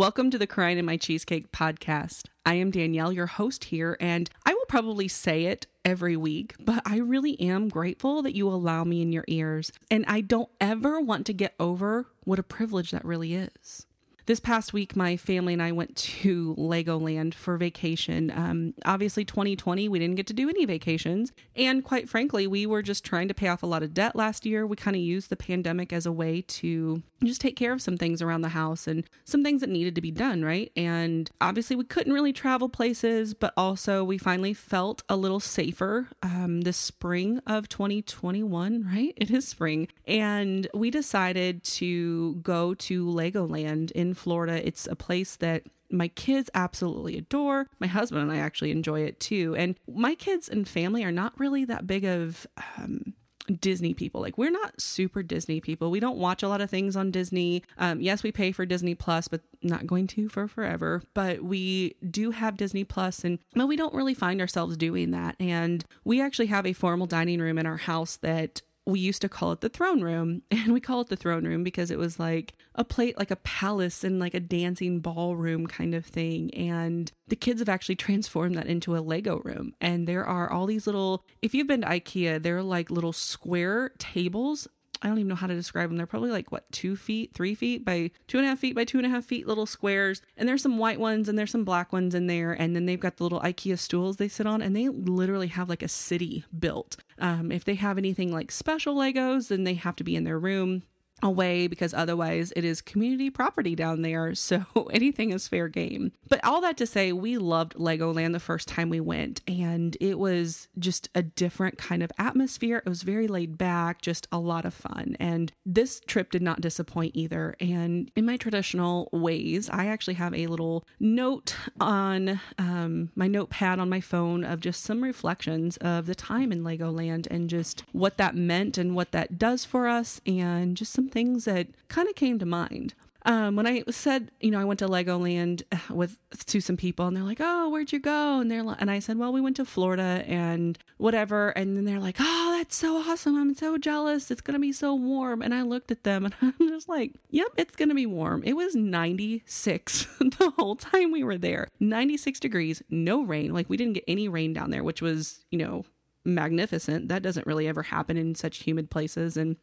Welcome to the Crying in My Cheesecake podcast. I am Danielle, your host here, and I will probably say it every week, but I really am grateful that you allow me in your ears. And I don't ever want to get over what a privilege that really is. This past week, my family and I went to Legoland for vacation. Um, obviously, 2020, we didn't get to do any vacations. And quite frankly, we were just trying to pay off a lot of debt last year. We kind of used the pandemic as a way to just take care of some things around the house and some things that needed to be done, right? And obviously, we couldn't really travel places, but also we finally felt a little safer um, this spring of 2021, right? It is spring. And we decided to go to Legoland in Florida. It's a place that my kids absolutely adore. My husband and I actually enjoy it too. And my kids and family are not really that big of um, Disney people. Like we're not super Disney people. We don't watch a lot of things on Disney. Um, yes, we pay for Disney Plus, but not going to for forever. But we do have Disney Plus, and but we don't really find ourselves doing that. And we actually have a formal dining room in our house that we used to call it the throne room. And we call it the throne room because it was like a plate like a palace and like a dancing ballroom kind of thing. And the kids have actually transformed that into a lego room. And there are all these little if you've been to ikea they're like little square tables I don't even know how to describe them. They're probably like what two feet, three feet by two and a half feet by two and a half feet little squares. And there's some white ones and there's some black ones in there. And then they've got the little IKEA stools they sit on, and they literally have like a city built. Um, if they have anything like special Legos, then they have to be in their room away because otherwise it is community property down there. So anything is fair game. But all that to say, we loved Legoland the first time we went, and it was just a different kind of atmosphere. It was very laid back, just a lot of fun. And this trip did not disappoint either. And in my traditional ways, I actually have a little note on um, my notepad on my phone of just some reflections of the time in Legoland and just what that meant and what that does for us, and just some things that kind of came to mind. Um, when I said, you know, I went to Legoland uh, with to some people, and they're like, "Oh, where'd you go?" And they're like, and I said, "Well, we went to Florida and whatever." And then they're like, "Oh, that's so awesome! I'm so jealous. It's gonna be so warm." And I looked at them, and I'm just like, "Yep, it's gonna be warm." It was 96 the whole time we were there, 96 degrees, no rain. Like we didn't get any rain down there, which was, you know, magnificent. That doesn't really ever happen in such humid places, and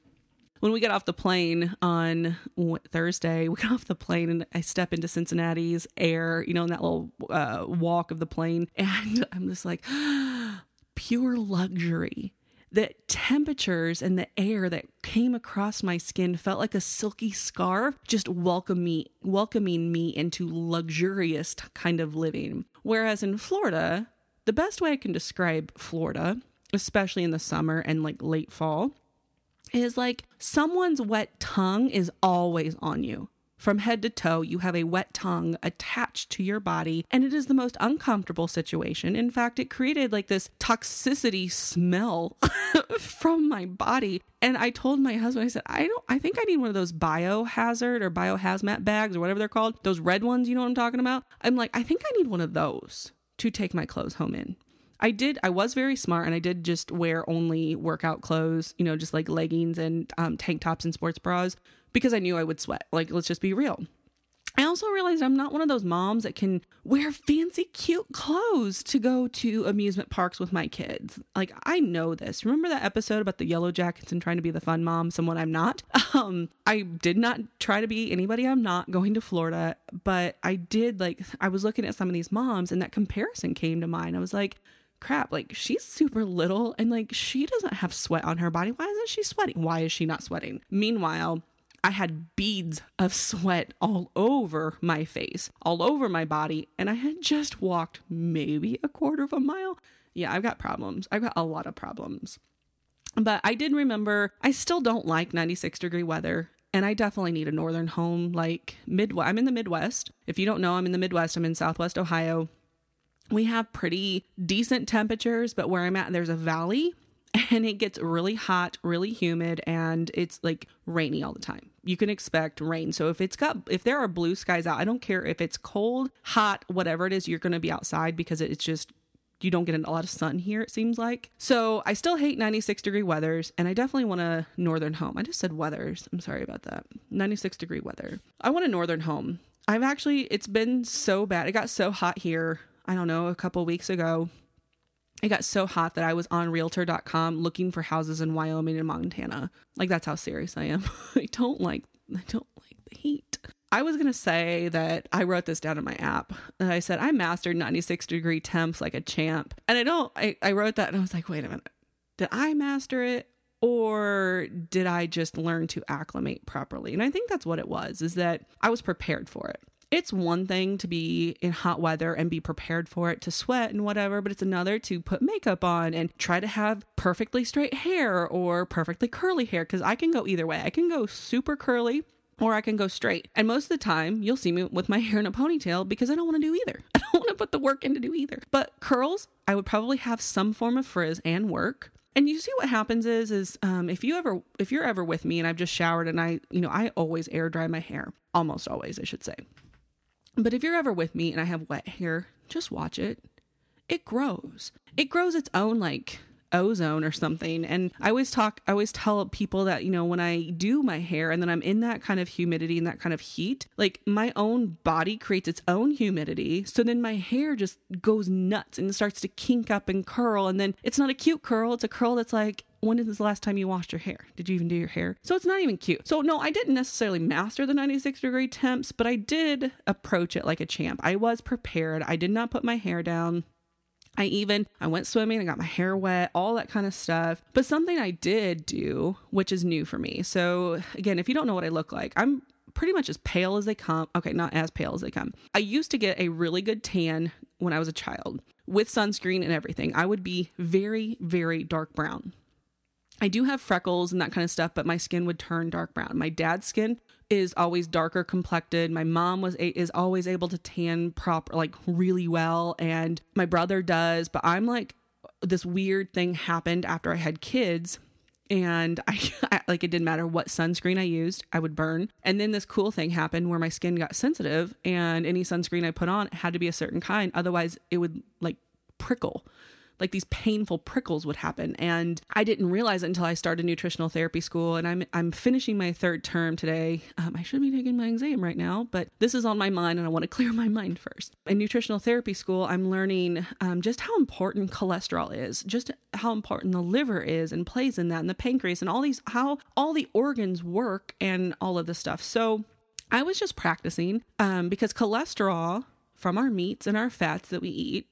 when we got off the plane on Thursday, we got off the plane and I step into Cincinnati's air, you know, in that little uh, walk of the plane. And I'm just like, pure luxury. The temperatures and the air that came across my skin felt like a silky scarf, just welcome me, welcoming me into luxurious kind of living. Whereas in Florida, the best way I can describe Florida, especially in the summer and like late fall, is like someone's wet tongue is always on you. From head to toe, you have a wet tongue attached to your body, and it is the most uncomfortable situation. In fact, it created like this toxicity smell from my body. And I told my husband, I said, I don't, I think I need one of those biohazard or biohazmat bags or whatever they're called, those red ones, you know what I'm talking about? I'm like, I think I need one of those to take my clothes home in. I did, I was very smart and I did just wear only workout clothes, you know, just like leggings and um, tank tops and sports bras because I knew I would sweat. Like, let's just be real. I also realized I'm not one of those moms that can wear fancy, cute clothes to go to amusement parks with my kids. Like, I know this. Remember that episode about the yellow jackets and trying to be the fun mom, someone I'm not? Um, I did not try to be anybody I'm not going to Florida, but I did like, I was looking at some of these moms and that comparison came to mind. I was like, crap, like she's super little and like she doesn't have sweat on her body. Why isn't she sweating? Why is she not sweating? Meanwhile, I had beads of sweat all over my face, all over my body, and I had just walked maybe a quarter of a mile. Yeah, I've got problems. I've got a lot of problems. But I did remember I still don't like 96 degree weather. And I definitely need a northern home like Midwest. I'm in the Midwest. If you don't know, I'm in the Midwest. I'm in Southwest Ohio we have pretty decent temperatures, but where I'm at, there's a valley and it gets really hot, really humid, and it's like rainy all the time. You can expect rain. So if it's got, if there are blue skies out, I don't care if it's cold, hot, whatever it is, you're going to be outside because it's just, you don't get a lot of sun here, it seems like. So I still hate 96 degree weathers, and I definitely want a northern home. I just said weathers. I'm sorry about that. 96 degree weather. I want a northern home. I've actually, it's been so bad. It got so hot here, I don't know, a couple weeks ago. It got so hot that I was on realtor.com looking for houses in Wyoming and Montana. Like that's how serious I am. I don't like I don't like the heat. I was going to say that I wrote this down in my app. And I said I mastered 96 degree temps like a champ. And I don't I, I wrote that and I was like, "Wait a minute. Did I master it or did I just learn to acclimate properly?" And I think that's what it was is that I was prepared for it it's one thing to be in hot weather and be prepared for it to sweat and whatever, but it's another to put makeup on and try to have perfectly straight hair or perfectly curly hair because I can go either way. I can go super curly or I can go straight. And most of the time, you'll see me with my hair in a ponytail because I don't want to do either. I don't want to put the work in to do either. But curls, I would probably have some form of frizz and work. And you see what happens is is um, if you ever if you're ever with me and I've just showered and I you know I always air dry my hair almost always I should say but if you're ever with me and I have wet hair, just watch it. It grows. It grows its own like ozone or something. And I always talk, I always tell people that, you know, when I do my hair and then I'm in that kind of humidity and that kind of heat, like my own body creates its own humidity. So then my hair just goes nuts and starts to kink up and curl. And then it's not a cute curl, it's a curl that's like, when is the last time you washed your hair? Did you even do your hair? So it's not even cute. So no, I didn't necessarily master the 96 degree temps, but I did approach it like a champ. I was prepared. I did not put my hair down. I even I went swimming, I got my hair wet, all that kind of stuff. But something I did do, which is new for me. So again, if you don't know what I look like, I'm pretty much as pale as they come. Okay, not as pale as they come. I used to get a really good tan when I was a child with sunscreen and everything. I would be very, very dark brown. I do have freckles and that kind of stuff, but my skin would turn dark brown. My dad's skin is always darker complected. My mom was is always able to tan proper like really well and my brother does, but I'm like this weird thing happened after I had kids and I, I, like it didn't matter what sunscreen I used, I would burn. And then this cool thing happened where my skin got sensitive and any sunscreen I put on had to be a certain kind otherwise it would like prickle like these painful prickles would happen. And I didn't realize it until I started nutritional therapy school. And I'm I'm finishing my third term today. Um, I should be taking my exam right now, but this is on my mind, and I want to clear my mind first. In nutritional therapy school, I'm learning um, just how important cholesterol is, just how important the liver is and plays in that, and the pancreas, and all these how all the organs work, and all of this stuff. So. I was just practicing um, because cholesterol from our meats and our fats that we eat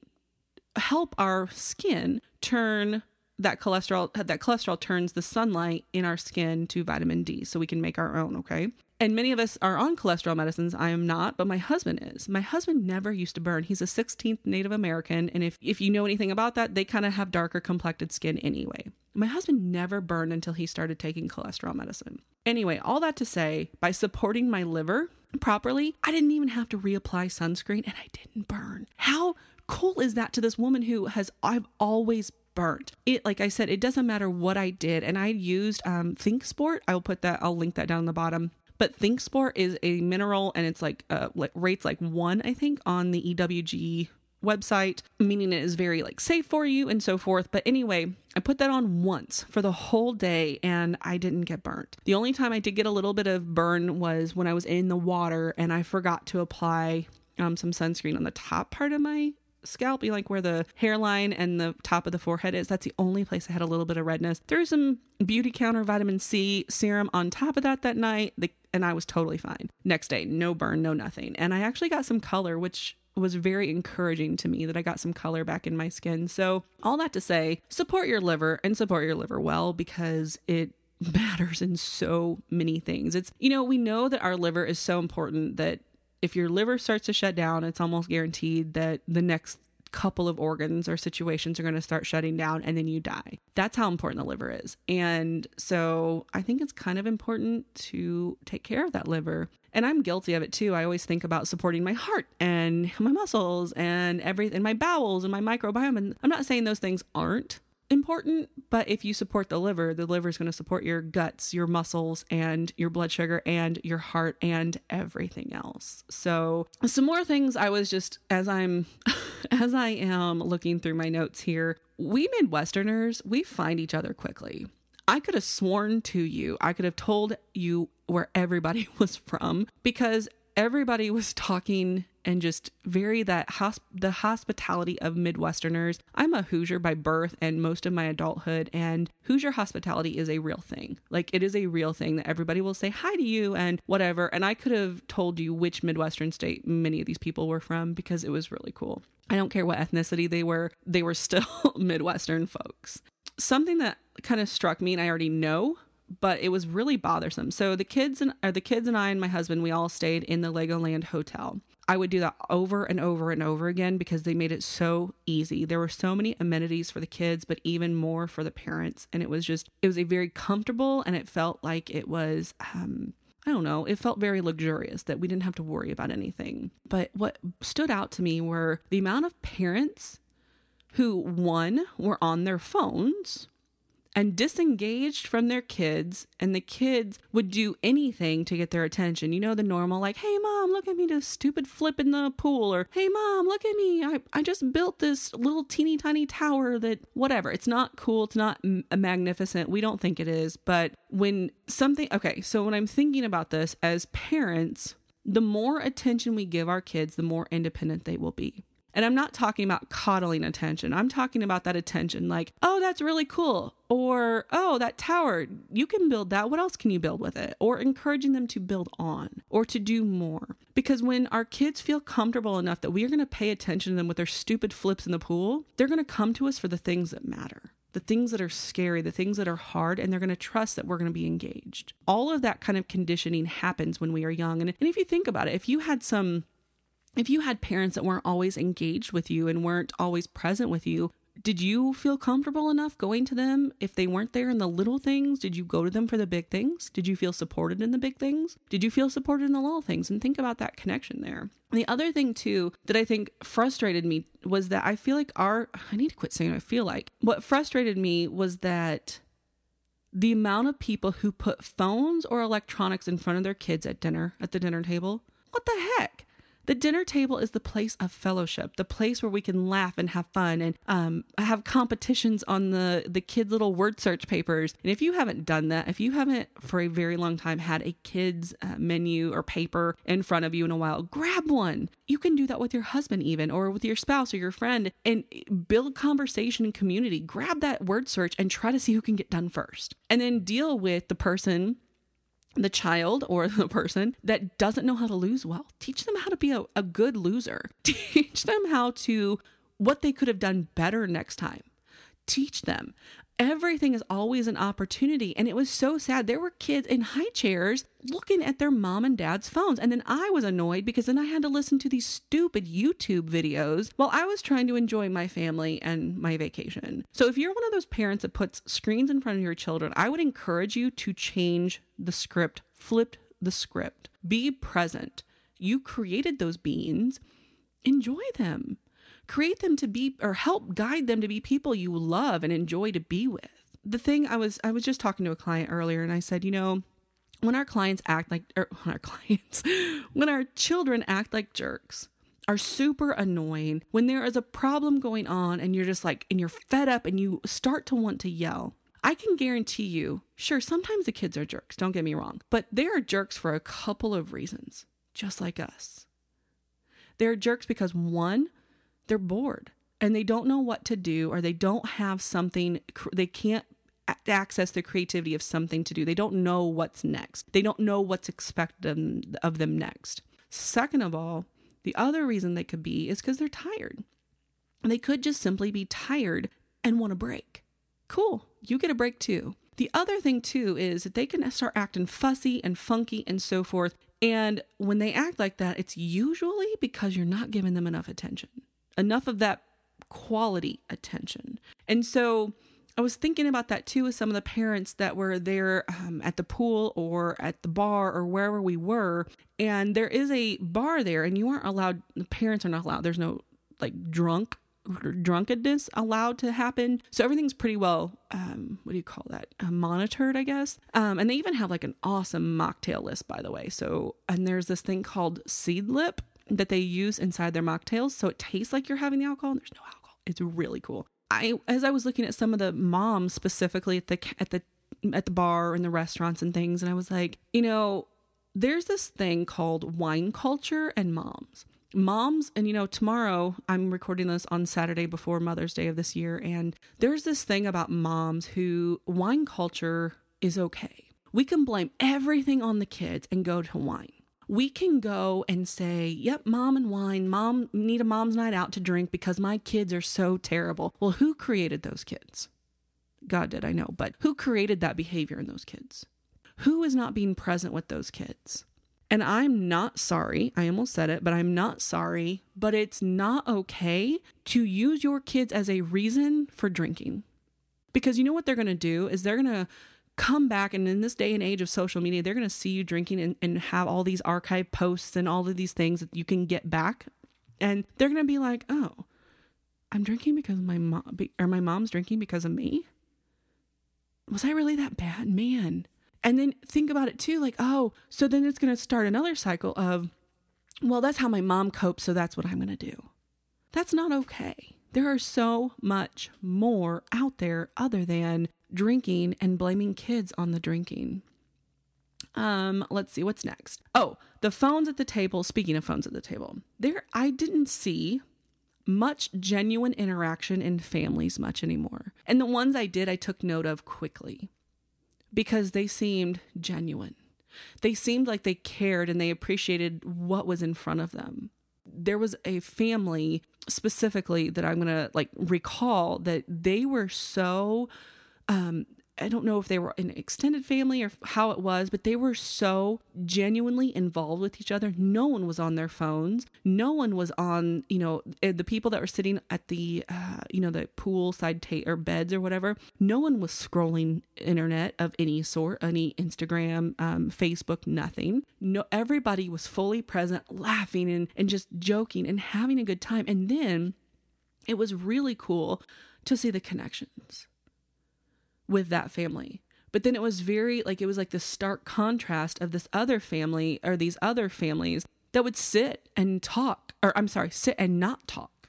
help our skin turn that cholesterol that cholesterol turns the sunlight in our skin to vitamin D so we can make our own, okay? And many of us are on cholesterol medicines. I am not, but my husband is. My husband never used to burn. He's a 16th Native American, and if if you know anything about that, they kind of have darker complected skin anyway. My husband never burned until he started taking cholesterol medicine. Anyway, all that to say, by supporting my liver properly, I didn't even have to reapply sunscreen and I didn't burn. How cool is that to this woman who has I've always burnt. It like I said, it doesn't matter what I did, and I used um Think Sport. I'll put that. I'll link that down in the bottom. But Think Sport is a mineral, and it's like uh like rates like one I think on the EWG website, meaning it is very like safe for you and so forth. But anyway, I put that on once for the whole day and I didn't get burnt. The only time I did get a little bit of burn was when I was in the water and I forgot to apply um, some sunscreen on the top part of my scalp, you like where the hairline and the top of the forehead is. That's the only place I had a little bit of redness. Threw some Beautycounter vitamin C serum on top of that that night, the, and I was totally fine. Next day, no burn, no nothing. And I actually got some color, which was very encouraging to me that I got some color back in my skin. So, all that to say, support your liver and support your liver well because it matters in so many things. It's, you know, we know that our liver is so important that if your liver starts to shut down, it's almost guaranteed that the next couple of organs or situations are going to start shutting down and then you die. That's how important the liver is. And so I think it's kind of important to take care of that liver. And I'm guilty of it too. I always think about supporting my heart and my muscles and everything, and my bowels and my microbiome. And I'm not saying those things aren't important, but if you support the liver, the liver is going to support your guts, your muscles, and your blood sugar, and your heart, and everything else. So, some more things I was just as I'm as I am looking through my notes here, we Midwesterners, we find each other quickly. I could have sworn to you, I could have told you where everybody was from because everybody was talking and just very that hosp- the hospitality of Midwesterners. I'm a Hoosier by birth and most of my adulthood, and Hoosier hospitality is a real thing. Like it is a real thing that everybody will say hi to you and whatever. And I could have told you which Midwestern state many of these people were from because it was really cool. I don't care what ethnicity they were, they were still Midwestern folks. Something that kind of struck me, and I already know but it was really bothersome. So the kids and or the kids and I and my husband, we all stayed in the Legoland hotel. I would do that over and over and over again because they made it so easy. There were so many amenities for the kids, but even more for the parents. And it was just, it was a very comfortable and it felt like it was, um, I don't know, it felt very luxurious that we didn't have to worry about anything. But what stood out to me were the amount of parents who, one, were on their phones and disengaged from their kids and the kids would do anything to get their attention. You know the normal like hey mom look at me this stupid flip in the pool or hey mom look at me. I, I just built this little teeny tiny tower that whatever. It's not cool. It's not m- magnificent. We don't think it is. But when something okay so when i'm thinking about this as parents the more attention we give our kids the more independent they will be and I'm not talking about coddling attention. I'm talking about that attention like, oh, that's really cool. Or, oh, that tower, you can build that. What else can you build with it? Or encouraging them to build on or to do more. Because when our kids feel comfortable enough that we are going to pay attention to them with their stupid flips in the pool, they're going to come to us for the things that matter the things that are scary, the things that are hard, and they're going to trust that we're going to be engaged. All of that kind of conditioning happens when we are young. And, and if you think about it, if you had some if you had parents that weren't always engaged with you and weren't always present with you, did you feel comfortable enough going to them if they weren't there in the little things? Did you go to them for the big things? Did you feel supported in the big things? Did you feel supported in the little things? And think about that connection there. The other thing, too, that I think frustrated me was that I feel like our, I need to quit saying I feel like. What frustrated me was that the amount of people who put phones or electronics in front of their kids at dinner, at the dinner table, what the heck? The dinner table is the place of fellowship, the place where we can laugh and have fun and um, have competitions on the the kids' little word search papers. And if you haven't done that, if you haven't for a very long time had a kids uh, menu or paper in front of you in a while, grab one. You can do that with your husband even or with your spouse or your friend and build conversation and community. Grab that word search and try to see who can get done first. And then deal with the person the child or the person that doesn't know how to lose well. Teach them how to be a, a good loser. Teach them how to, what they could have done better next time. Teach them everything is always an opportunity. And it was so sad. There were kids in high chairs looking at their mom and dad's phones. And then I was annoyed because then I had to listen to these stupid YouTube videos while I was trying to enjoy my family and my vacation. So if you're one of those parents that puts screens in front of your children, I would encourage you to change the script, flip the script, be present. You created those beans, enjoy them create them to be or help guide them to be people you love and enjoy to be with. The thing I was I was just talking to a client earlier and I said, you know, when our clients act like or er, when our clients when our children act like jerks are super annoying when there is a problem going on and you're just like and you're fed up and you start to want to yell I can guarantee you, sure, sometimes the kids are jerks, don't get me wrong, but they are jerks for a couple of reasons, just like us. They're jerks because one, they're bored and they don't know what to do or they don't have something they can't access the creativity of something to do. They don't know what's next. They don't know what's expected of them next. Second of all, the other reason they could be is because they're tired. They could just simply be tired and want a break. Cool, you get a break too. The other thing too is that they can start acting fussy and funky and so forth. And when they act like that, it's usually because you're not giving them enough attention enough of that quality attention. And so I was thinking about that too with some of the parents that were there um, at the pool or at the bar or wherever we were. And there is a bar there, and you aren't allowed, the parents are not allowed. There's no like drunk drunkenness allowed to happen. So everything's pretty well, um, what do you call that? Uh, monitored, I guess. Um, and they even have like an awesome mocktail list, by the way. So, and there's this thing called Seedlip that they use inside their mocktails so it tastes like you're having the alcohol and there's no alcohol. It's really cool. I as I was looking at some of the moms specifically at the at the at the bar and the restaurants and things and I was like, you know, there's this thing called wine culture and moms. Moms, and you know, tomorrow I'm recording this on Saturday before Mother's Day of this year, and there's this thing about moms who wine culture is okay. We can blame everything on the kids and go to wine. We can go and say, Yep, mom and wine, mom need a mom's night out to drink because my kids are so terrible. Well, who created those kids? God did, I know, but who created that behavior in those kids? Who is not being present with those kids? And I'm not sorry. I almost said it, but I'm not sorry. But it's not okay to use your kids as a reason for drinking. Because you know what they're to do is they're to come back and in this day and age of social media they're going to see you drinking and, and have all these archive posts and all of these things that you can get back and they're going to be like oh i'm drinking because my mom or my mom's drinking because of me was i really that bad man and then think about it too like, oh, so then it's going to start another cycle of, well, that's how my mom copes, so that's what I'm going to do. That's not okay. There are so much more out there other than drinking and blaming kids on the drinking. Um, let's see what's next. Oh, the phones at the table. Speaking of phones at the table, there I didn't see much genuine interaction in families much anymore. And the ones I did, I took note of quickly because they seemed genuine. They seemed like they cared and they appreciated what was in front of them. There was a family specifically that I'm going to like recall that they were so um I don't know if they were an extended family or how it was, but they were so genuinely involved with each other. No one was on their phones. No one was on, you know, eh, the people that were sitting at the, uh, you know, the poolside ta- or beds or whatever. No one was scrolling internet of any sort, any Instagram, um, Facebook, nothing. No, everybody was fully present, laughing and, and just joking and having a good time. And then it was really cool to see the connections with that family. But then it was very like it was like the stark contrast of this other family or these other families that would sit and talk, or I'm sorry, sit and not talk.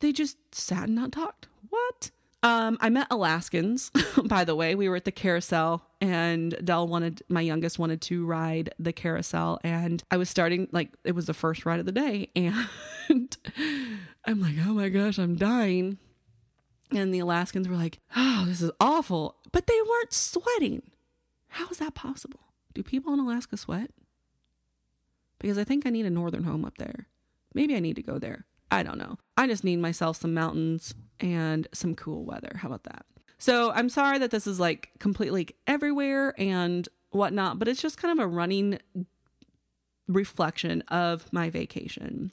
They just sat and not talked. What? Um, I met Alaskans, by the way. We were at the carousel and Dell wanted, my youngest wanted to ride the carousel. And I was starting, like, it was the first ride of the day. And I'm like, oh my gosh, I'm dying. And the Alaskans were like, oh, this is awful. But they weren't sweating. How is that possible? Do people in Alaska sweat? Because I think I need a northern home up there. Maybe I need to go there. I don't know. I just need myself some mountains and some cool weather. How about that? So I'm sorry that this is like completely everywhere and whatnot, but it's just kind of a running reflection of my vacation.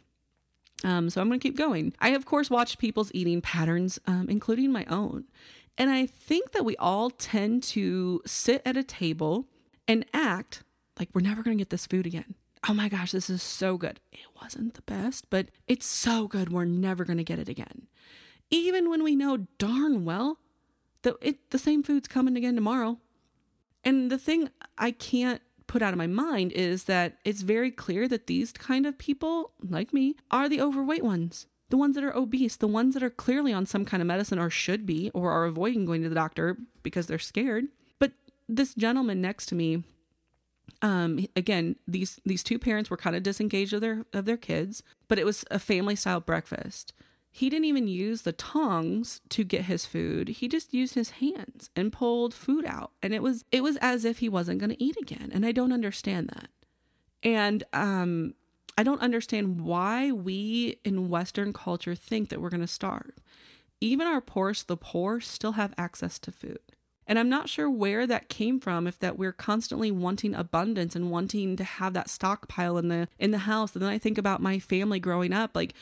Um, so I'm going to keep going. I, of course, watched people's eating patterns, um, including my own. And I think that we all tend to sit at a table and act like we're never going to get this food again. Oh my gosh, this is so good. It wasn't the best, but it's so good. We're never going to get it again. Even when we know darn well that it, the same food's coming again tomorrow. And the thing I can't put out of my mind is that it's very clear that these kind of people, like me, are the overweight ones. The ones that are obese, the ones that are clearly on some kind of medicine or should be, or are avoiding going to the doctor because they're scared. But this gentleman next to me, um, again, these these two parents were kind of disengaged of their of their kids, but it was a family style breakfast. He didn't even use the tongs to get his food. He just used his hands and pulled food out. And it was it was as if he wasn't going to eat again. And I don't understand that. And um I don't understand why we in Western culture think that we're going to starve. Even our poorest, the poor, still have access to food. And I'm not sure where that came from, if that we're constantly wanting abundance and wanting to have that stockpile in the in the house. And then I think about my family growing up, like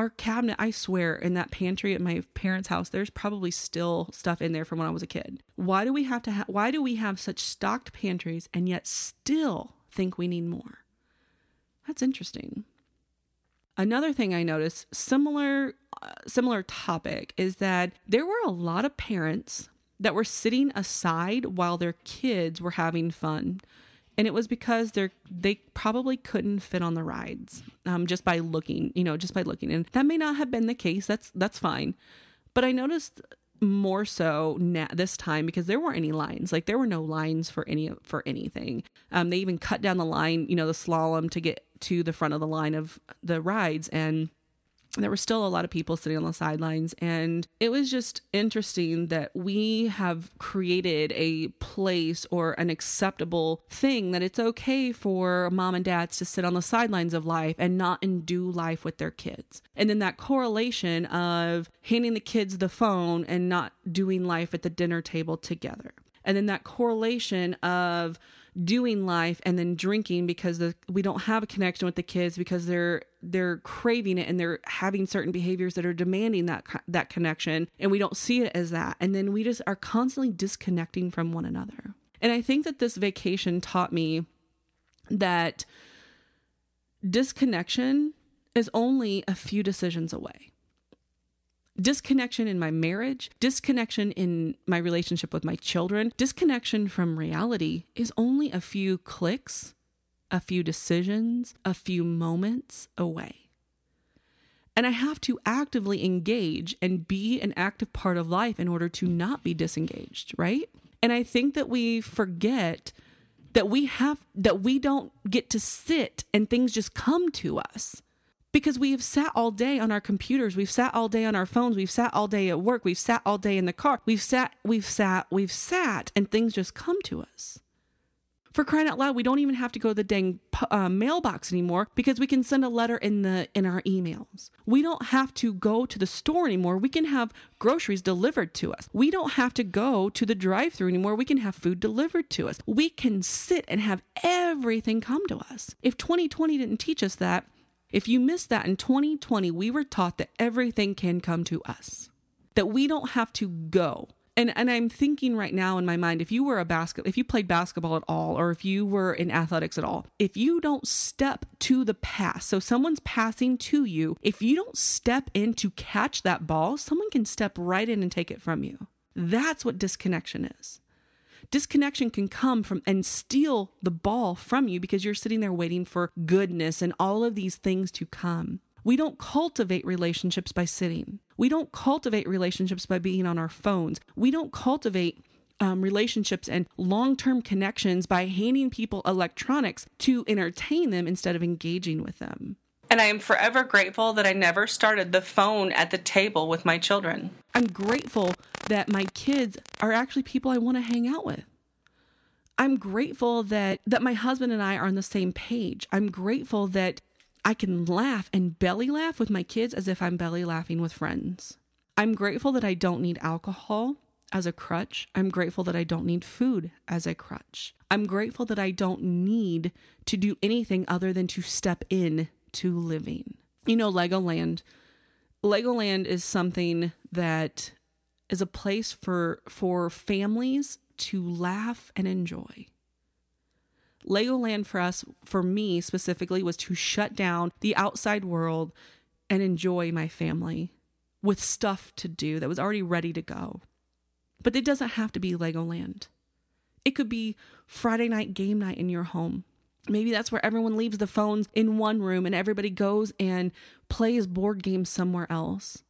our cabinet, I swear, in that pantry at my parents' house, there's probably still stuff in there from when I was a kid. Why do we have to have, why do we have such stocked pantries and yet still think we need more? That's interesting. Another thing I noticed, similar, uh, similar topic, is that there were a lot of parents that were sitting aside while their kids were having fun and it was because they're they probably couldn't fit on the rides um, just by looking you know just by looking and that may not have been the case that's that's fine but i noticed more so na- this time because there weren't any lines. Like there were no lines for any for anything. Um, they even cut down the line, you know, the slalom to get to the front of the line of the rides, and there were still a lot of people sitting on the sidelines and it was just interesting that we have created a place or an acceptable thing that it's okay for mom and dads to sit on the sidelines of life and not do life with their kids. And then that correlation of handing the kids the phone and not doing life at the dinner table together. And then that correlation of doing life and then drinking because the, we don't have a connection with the kids because they're they're craving it and they're having certain behaviors that are demanding that that connection and we don't see it as that. And then we just are constantly disconnecting from one another. And i think that this vacation taught me that disconnection is only a few decisions away disconnection in my marriage, disconnection in my relationship with my children, disconnection from reality is only a few clicks, a few decisions, a few moments away. And I have to actively engage and be an active part of life in order to not be disengaged, right? And I think that we forget that we have that we don't get to sit and things just come to us because we have sat all day on our computers we've sat all day on our phones we've sat all day at work we've sat all day in the car we've sat we've sat we've sat and things just come to us. For crying out loud we don't even have to go to the dang uh, mailbox anymore because we can send a letter in the in our emails. We don't have to go to the store anymore. We can have groceries delivered to us. We don't have to go to the drive through anymore. We can have food delivered to us. We can sit and have everything come to us. If 2020 didn't teach us that if you missed that in 2020, we were taught that everything can come to us, that we don't have to go. And, and I'm thinking right now in my mind, if you were a basket, if you played basketball at all, or if you were in athletics at all, if you don't step to the pass, so someone's passing to you, if you don't step in to catch that ball, someone can step right in and take it from you. That's what disconnection is. Disconnection can come from and steal the ball from you because you're sitting there waiting for goodness and all of these things to come. We don't cultivate relationships by sitting. We don't cultivate relationships by being on our phones. We don't cultivate um, relationships and long term connections by handing people electronics to entertain them instead of engaging with them. And I am forever grateful that I never started the phone at the table with my children. I'm grateful that my kids are actually people I want to hang out with. I'm grateful that that my husband and I are on the same page. I'm grateful that I can laugh and belly laugh with my kids as if I'm belly laughing with friends. I'm grateful that I don't need alcohol as a crutch. I'm grateful that I don't need food as a crutch. I'm grateful that I don't need to do anything other than to step in to living. You know, Legoland. Legoland is something that is a place for for families to laugh and enjoy. Legoland for us, for me specifically, was to shut down the outside world and enjoy my family with stuff to do that was already ready to go. But it doesn't have to be Legoland. It could be Friday night game night in your home. Maybe that's where everyone leaves the phones in one room and everybody goes and plays board games somewhere else.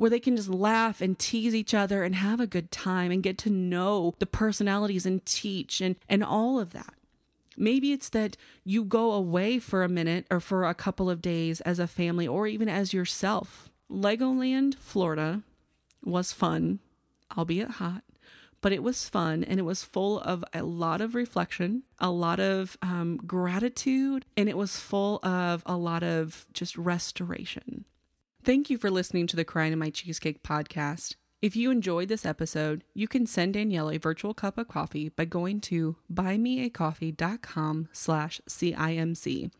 Where they can just laugh and tease each other and have a good time and get to know the personalities and teach and, and all of that. Maybe it's that you go away for a minute or for a couple of days as a family or even as yourself. Legoland, Florida was fun, albeit hot but it was fun and it was full of a lot of reflection, a lot of um, gratitude, and it was full of a lot of just restoration. Thank you for listening to the Crying in My Cheesecake podcast. If you enjoyed this episode, you can send Danielle a virtual cup of coffee by going to buymeacoffee.com slash CIMC.